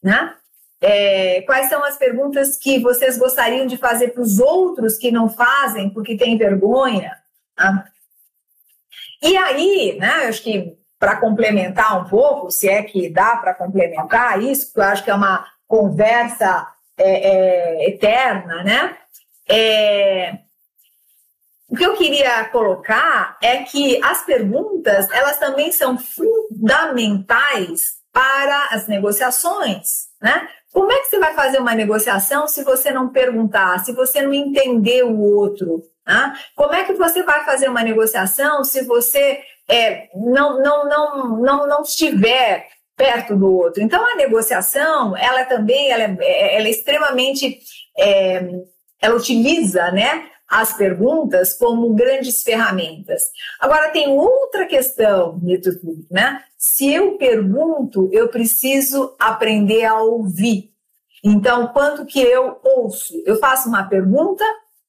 né? É, quais são as perguntas que vocês gostariam de fazer para os outros que não fazem porque têm vergonha? Tá? E aí, né, acho que para complementar um pouco, se é que dá para complementar isso, porque eu acho que é uma conversa é, é, eterna, né? É, o que eu queria colocar é que as perguntas elas também são fundamentais para as negociações, né? Como é que você vai fazer uma negociação se você não perguntar, se você não entender o outro? Né? Como é que você vai fazer uma negociação se você é, não, não, não, não, não estiver perto do outro? Então, a negociação, ela também ela é, ela é extremamente. É, ela utiliza né, as perguntas como grandes ferramentas. Agora, tem outra questão, Nito, né? Se eu pergunto, eu preciso aprender a ouvir. Então, quanto que eu ouço? Eu faço uma pergunta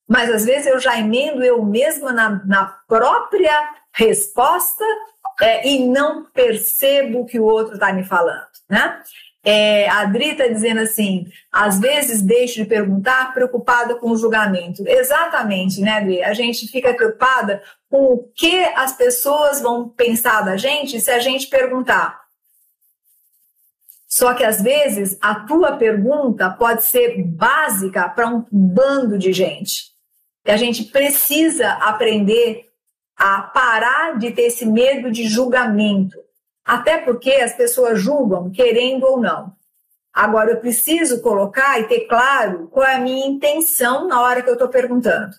mas às vezes eu já emendo eu mesma na, na própria resposta é, e não percebo o que o outro está me falando, né? É, a Adri está dizendo assim: às vezes deixo de perguntar preocupada com o julgamento. Exatamente, né, Adri? A gente fica preocupada com o que as pessoas vão pensar da gente se a gente perguntar. Só que às vezes a tua pergunta pode ser básica para um bando de gente. E a gente precisa aprender a parar de ter esse medo de julgamento. Até porque as pessoas julgam, querendo ou não. Agora, eu preciso colocar e ter claro qual é a minha intenção na hora que eu estou perguntando.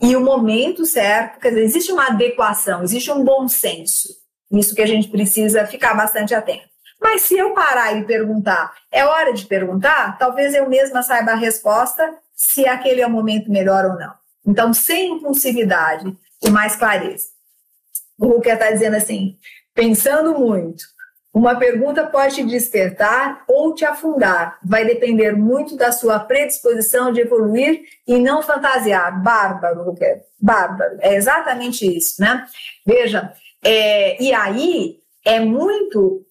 E o momento certo, quer dizer, existe uma adequação, existe um bom senso. Isso que a gente precisa ficar bastante atento. Mas se eu parar e perguntar, é hora de perguntar, talvez eu mesma saiba a resposta se aquele é o momento melhor ou não. Então, sem impulsividade, com mais clareza. O Ruker está dizendo assim: pensando muito, uma pergunta pode te despertar ou te afundar. Vai depender muito da sua predisposição de evoluir e não fantasiar. Bárbaro, Ruker. Bárbaro. É exatamente isso, né? Veja, é, e aí é muito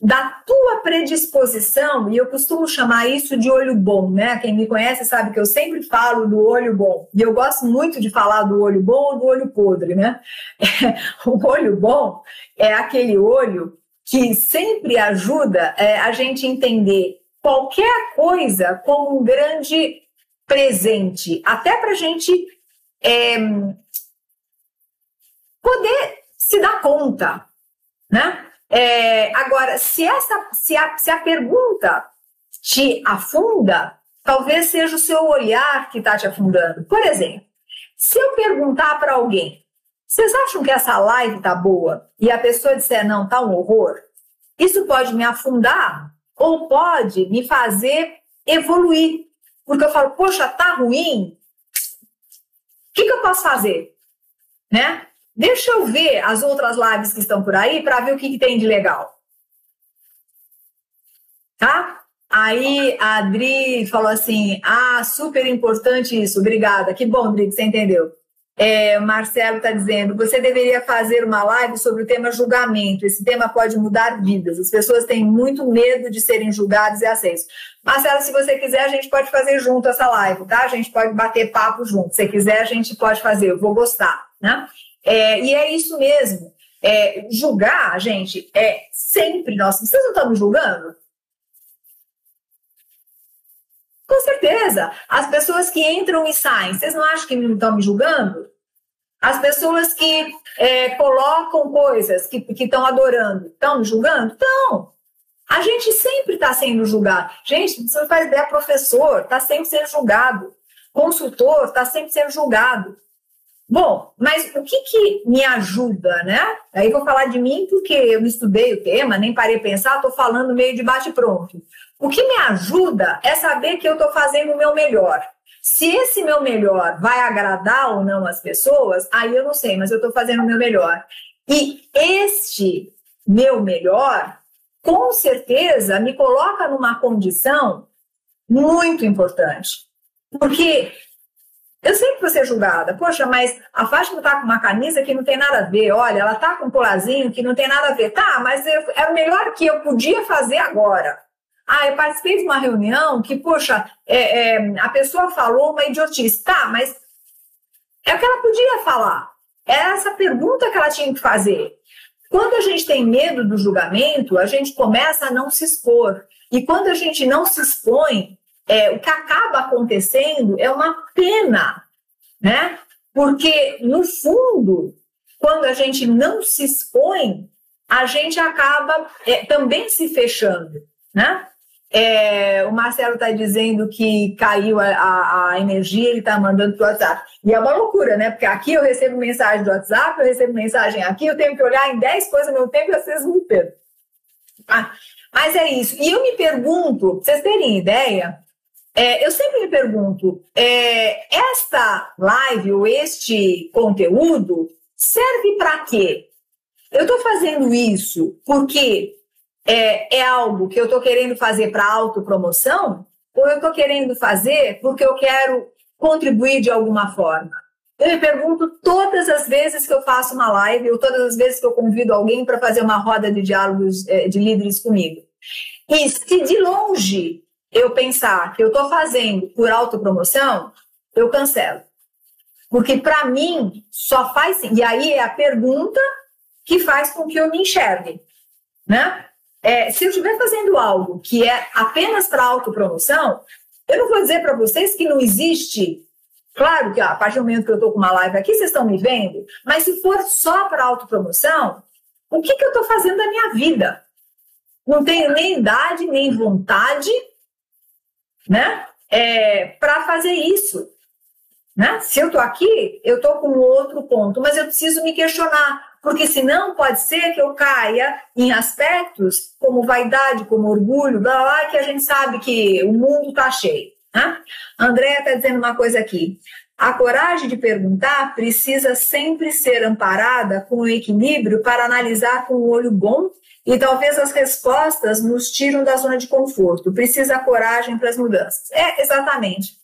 da tua predisposição, e eu costumo chamar isso de olho bom, né? Quem me conhece sabe que eu sempre falo do olho bom, e eu gosto muito de falar do olho bom ou do olho podre, né? o olho bom é aquele olho que sempre ajuda é, a gente entender qualquer coisa como um grande presente, até para a gente é, poder se dar conta, né? É, agora, se, essa, se, a, se a pergunta te afunda, talvez seja o seu olhar que está te afundando. Por exemplo, se eu perguntar para alguém, vocês acham que essa live tá boa? E a pessoa disser, não, tá um horror. Isso pode me afundar ou pode me fazer evoluir. Porque eu falo, poxa, tá ruim? O que, que eu posso fazer? Né? Deixa eu ver as outras lives que estão por aí para ver o que, que tem de legal. Tá? Aí a Adri falou assim: ah, super importante isso, obrigada. Que bom, Adri, que você entendeu. É, Marcelo está dizendo: você deveria fazer uma live sobre o tema julgamento. Esse tema pode mudar vidas. As pessoas têm muito medo de serem julgadas e aceitos. Marcelo, se você quiser, a gente pode fazer junto essa live, tá? A gente pode bater papo junto. Se quiser, a gente pode fazer. Eu vou gostar, né? É, e é isso mesmo. É, julgar, gente, é sempre nós. Vocês não estão me julgando? Com certeza. As pessoas que entram e saem, vocês não acham que não estão me julgando? As pessoas que é, colocam coisas que estão adorando, estão me julgando? Estão. A gente sempre está sendo julgado. Gente, você faz ideia, professor está sempre sendo julgado. Consultor está sempre sendo julgado. Bom, mas o que, que me ajuda, né? Aí vou falar de mim porque eu estudei o tema, nem parei pensar, estou falando meio de bate-pronto. O que me ajuda é saber que eu estou fazendo o meu melhor. Se esse meu melhor vai agradar ou não as pessoas, aí eu não sei, mas eu estou fazendo o meu melhor. E este meu melhor, com certeza, me coloca numa condição muito importante. Porque eu sempre vou ser julgada. Poxa, mas a Fátima tá com uma camisa que não tem nada a ver. Olha, ela tá com um colarzinho que não tem nada a ver. Tá, mas eu, é o melhor que eu podia fazer agora. Ah, eu participei de uma reunião que, poxa, é, é, a pessoa falou uma idiotice. Tá, mas é o que ela podia falar. É essa pergunta que ela tinha que fazer. Quando a gente tem medo do julgamento, a gente começa a não se expor. E quando a gente não se expõe, é, o que acaba acontecendo é uma pena, né? Porque, no fundo, quando a gente não se expõe, a gente acaba é, também se fechando, né? É, o Marcelo está dizendo que caiu a, a, a energia, ele está mandando para o WhatsApp. E é uma loucura, né? Porque aqui eu recebo mensagem do WhatsApp, eu recebo mensagem aqui, eu tenho que olhar em 10 coisas ao meu tempo e vocês me perdem. Ah, mas é isso. E eu me pergunto, vocês terem ideia, é, eu sempre me pergunto: é, esta live ou este conteúdo serve para quê? Eu estou fazendo isso porque é, é algo que eu estou querendo fazer para autopromoção? ou eu estou querendo fazer porque eu quero contribuir de alguma forma? Eu me pergunto todas as vezes que eu faço uma live, ou todas as vezes que eu convido alguém para fazer uma roda de diálogos eh, de líderes comigo. E se de longe eu pensar que eu estou fazendo por autopromoção, eu cancelo. Porque para mim só faz. E aí é a pergunta que faz com que eu me enxergue. Né? É, se eu estiver fazendo algo que é apenas para autopromoção, eu não vou dizer para vocês que não existe. Claro que ó, a partir do momento que eu estou com uma live aqui, vocês estão me vendo, mas se for só para autopromoção, o que, que eu estou fazendo da minha vida? Não tenho nem idade, nem vontade, né? É, para fazer isso. Né? Se eu estou aqui, eu estou com outro ponto, mas eu preciso me questionar, porque senão pode ser que eu caia em aspectos como vaidade, como orgulho, blá, blá, que a gente sabe que o mundo está cheio. Né? A Andrea está dizendo uma coisa aqui. A coragem de perguntar precisa sempre ser amparada com o equilíbrio para analisar com o olho bom e talvez as respostas nos tiram da zona de conforto. Precisa coragem para as mudanças. É, exatamente.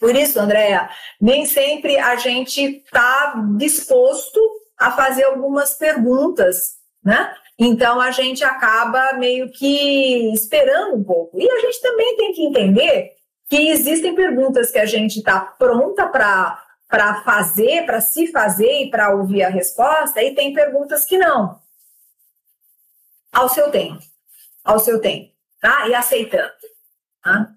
Por isso, Andréa, nem sempre a gente está disposto a fazer algumas perguntas, né? Então a gente acaba meio que esperando um pouco. E a gente também tem que entender que existem perguntas que a gente está pronta para fazer, para se fazer e para ouvir a resposta, e tem perguntas que não. Ao seu tempo. Ao seu tempo. Tá? E aceitando. Tá?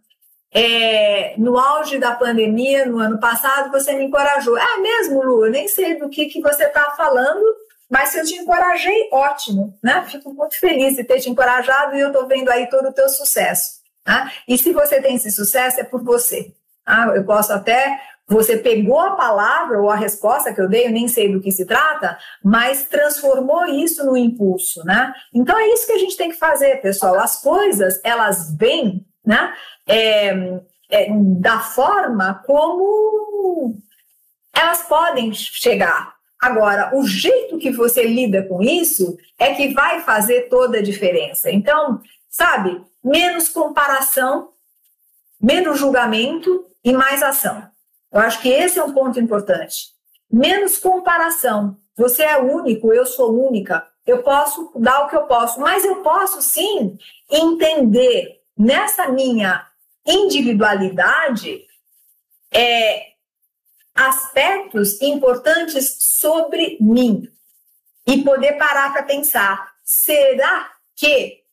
É, no auge da pandemia, no ano passado, você me encorajou. Ah, mesmo, Lu? Eu nem sei do que, que você está falando, mas se eu te encorajei, ótimo, né? Fico muito feliz de ter te encorajado e eu estou vendo aí todo o teu sucesso. Tá? E se você tem esse sucesso, é por você. Tá? Eu posso até. Você pegou a palavra ou a resposta que eu dei, eu nem sei do que se trata, mas transformou isso no impulso, né? Então é isso que a gente tem que fazer, pessoal. As coisas, elas vêm né? É, é, da forma como elas podem chegar. Agora, o jeito que você lida com isso é que vai fazer toda a diferença. Então, sabe, menos comparação, menos julgamento e mais ação. Eu acho que esse é um ponto importante. Menos comparação. Você é único, eu sou única. Eu posso dar o que eu posso, mas eu posso sim entender nessa minha individualidade, é, aspectos importantes sobre mim e poder parar para pensar: será que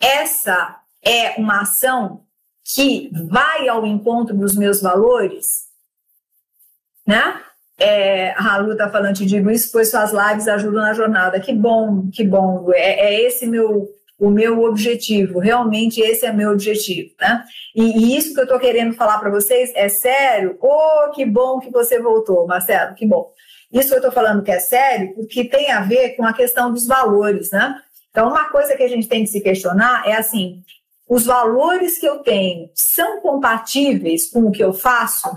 essa é uma ação que vai ao encontro dos meus valores? Né? É, a Lu está falando, te digo isso, pois suas lives ajudam na jornada. Que bom, que bom. É, é esse meu o meu objetivo. Realmente esse é meu objetivo, né? E, e isso que eu estou querendo falar para vocês é sério. Oh, que bom que você voltou, Marcelo, que bom. Isso eu estou falando que é sério porque tem a ver com a questão dos valores, né? Então, uma coisa que a gente tem que se questionar é assim: os valores que eu tenho são compatíveis com o que eu faço?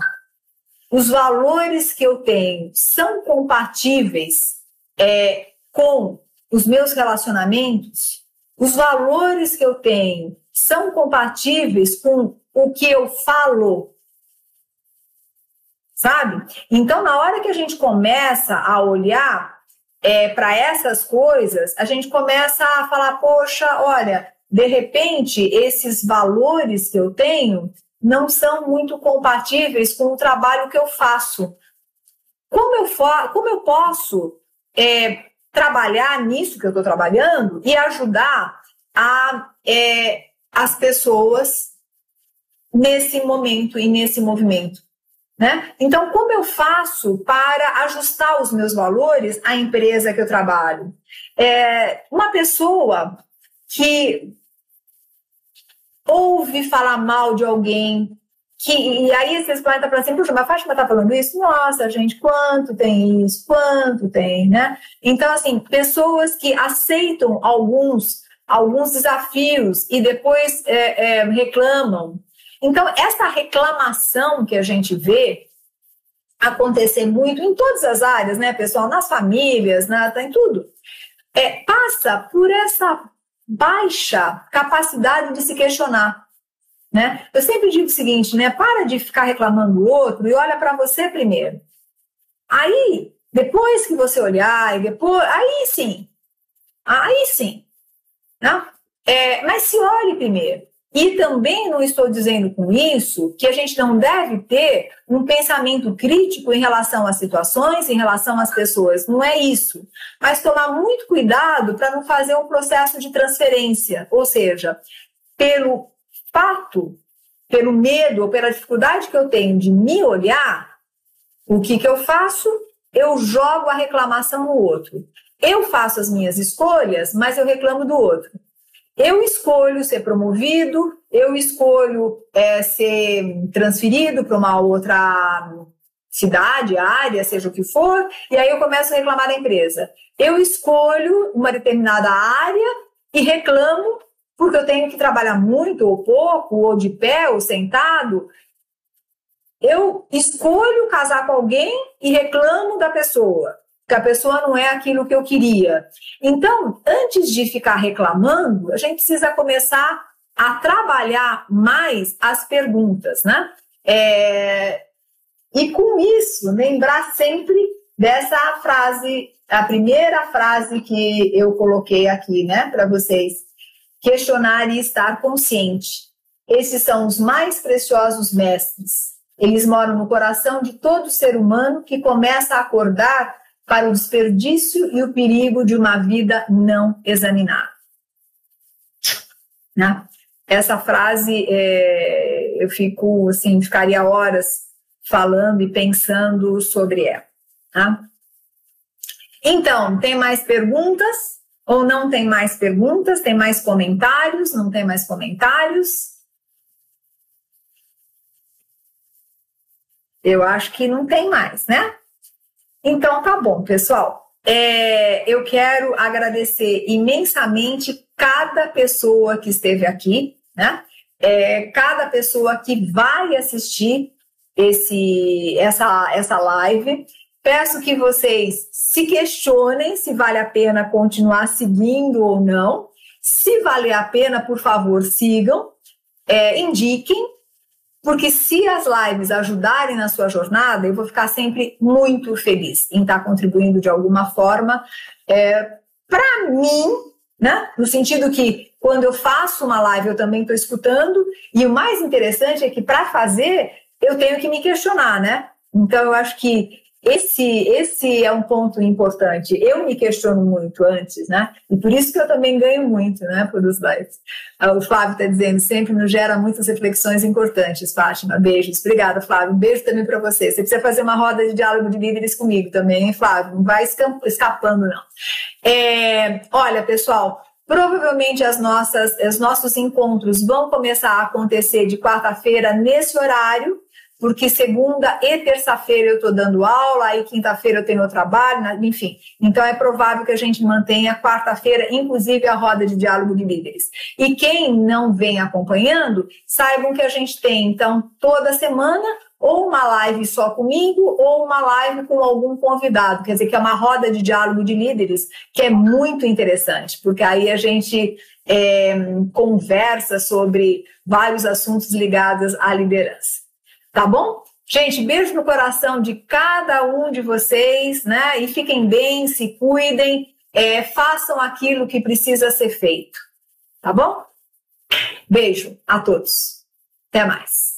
Os valores que eu tenho são compatíveis é, com os meus relacionamentos? os valores que eu tenho são compatíveis com o que eu falo, sabe? Então, na hora que a gente começa a olhar é, para essas coisas, a gente começa a falar: poxa, olha, de repente, esses valores que eu tenho não são muito compatíveis com o trabalho que eu faço. Como eu, como eu posso é, trabalhar nisso que eu estou trabalhando e ajudar a, é, as pessoas nesse momento e nesse movimento. Né? Então, como eu faço para ajustar os meus valores à empresa que eu trabalho? É, uma pessoa que ouve falar mal de alguém, que, e aí vocês podem estar falando assim, puxa, mas a Fátima está falando isso? Nossa, gente, quanto tem isso? Quanto tem, né? Então, assim, pessoas que aceitam alguns, alguns desafios e depois é, é, reclamam. Então, essa reclamação que a gente vê acontecer muito em todas as áreas, né, pessoal? Nas famílias, né, tá em tudo. É, passa por essa baixa capacidade de se questionar. Né? Eu sempre digo o seguinte, né? Para de ficar reclamando do outro e olha para você primeiro. Aí, depois que você olhar, e depois, aí sim, aí sim. Né? É, mas se olhe primeiro. E também não estou dizendo com isso que a gente não deve ter um pensamento crítico em relação às situações, em relação às pessoas. Não é isso. Mas tomar muito cuidado para não fazer um processo de transferência. Ou seja, pelo fato, pelo medo ou pela dificuldade que eu tenho de me olhar, o que, que eu faço? Eu jogo a reclamação no outro. Eu faço as minhas escolhas, mas eu reclamo do outro. Eu escolho ser promovido, eu escolho é, ser transferido para uma outra cidade, área, seja o que for, e aí eu começo a reclamar da empresa. Eu escolho uma determinada área e reclamo porque eu tenho que trabalhar muito ou pouco, ou de pé ou sentado. Eu escolho casar com alguém e reclamo da pessoa que a pessoa não é aquilo que eu queria. Então, antes de ficar reclamando, a gente precisa começar a trabalhar mais as perguntas, né? É, e com isso, lembrar sempre dessa frase, a primeira frase que eu coloquei aqui, né, para vocês: questionar e estar consciente. Esses são os mais preciosos mestres. Eles moram no coração de todo ser humano que começa a acordar para o desperdício e o perigo de uma vida não examinada. Né? Essa frase é, eu fico assim, ficaria horas falando e pensando sobre ela. Tá? Então, tem mais perguntas? Ou não tem mais perguntas? Tem mais comentários? Não tem mais comentários? Eu acho que não tem mais, né? Então, tá bom, pessoal. É, eu quero agradecer imensamente cada pessoa que esteve aqui, né? É, cada pessoa que vai assistir esse, essa, essa live. Peço que vocês se questionem se vale a pena continuar seguindo ou não. Se vale a pena, por favor, sigam, é, indiquem porque se as lives ajudarem na sua jornada, eu vou ficar sempre muito feliz em estar contribuindo de alguma forma. É, Para mim, né? No sentido que quando eu faço uma live eu também estou escutando, e o mais interessante é que para fazer eu tenho que me questionar, né? Então eu acho que esse, esse é um ponto importante. Eu me questiono muito antes, né? E por isso que eu também ganho muito, né? Por os lives. Ah, o Flávio está dizendo, sempre nos gera muitas reflexões importantes, Fátima. Beijos. Obrigada, Flávio. Um beijo também para você. Você precisa fazer uma roda de diálogo de líderes comigo também, hein, Flávio? Não vai escapando, não. É, olha, pessoal, Provavelmente as nossas, os nossos encontros vão começar a acontecer de quarta-feira nesse horário, porque segunda e terça-feira eu estou dando aula, aí quinta-feira eu tenho trabalho, enfim. Então é provável que a gente mantenha quarta-feira, inclusive, a roda de diálogo de líderes. E quem não vem acompanhando, saibam que a gente tem, então, toda semana, ou uma live só comigo, ou uma live com algum convidado. Quer dizer, que é uma roda de diálogo de líderes, que é muito interessante, porque aí a gente é, conversa sobre vários assuntos ligados à liderança. Tá bom? Gente, beijo no coração de cada um de vocês, né? E fiquem bem, se cuidem, é, façam aquilo que precisa ser feito. Tá bom? Beijo a todos. Até mais.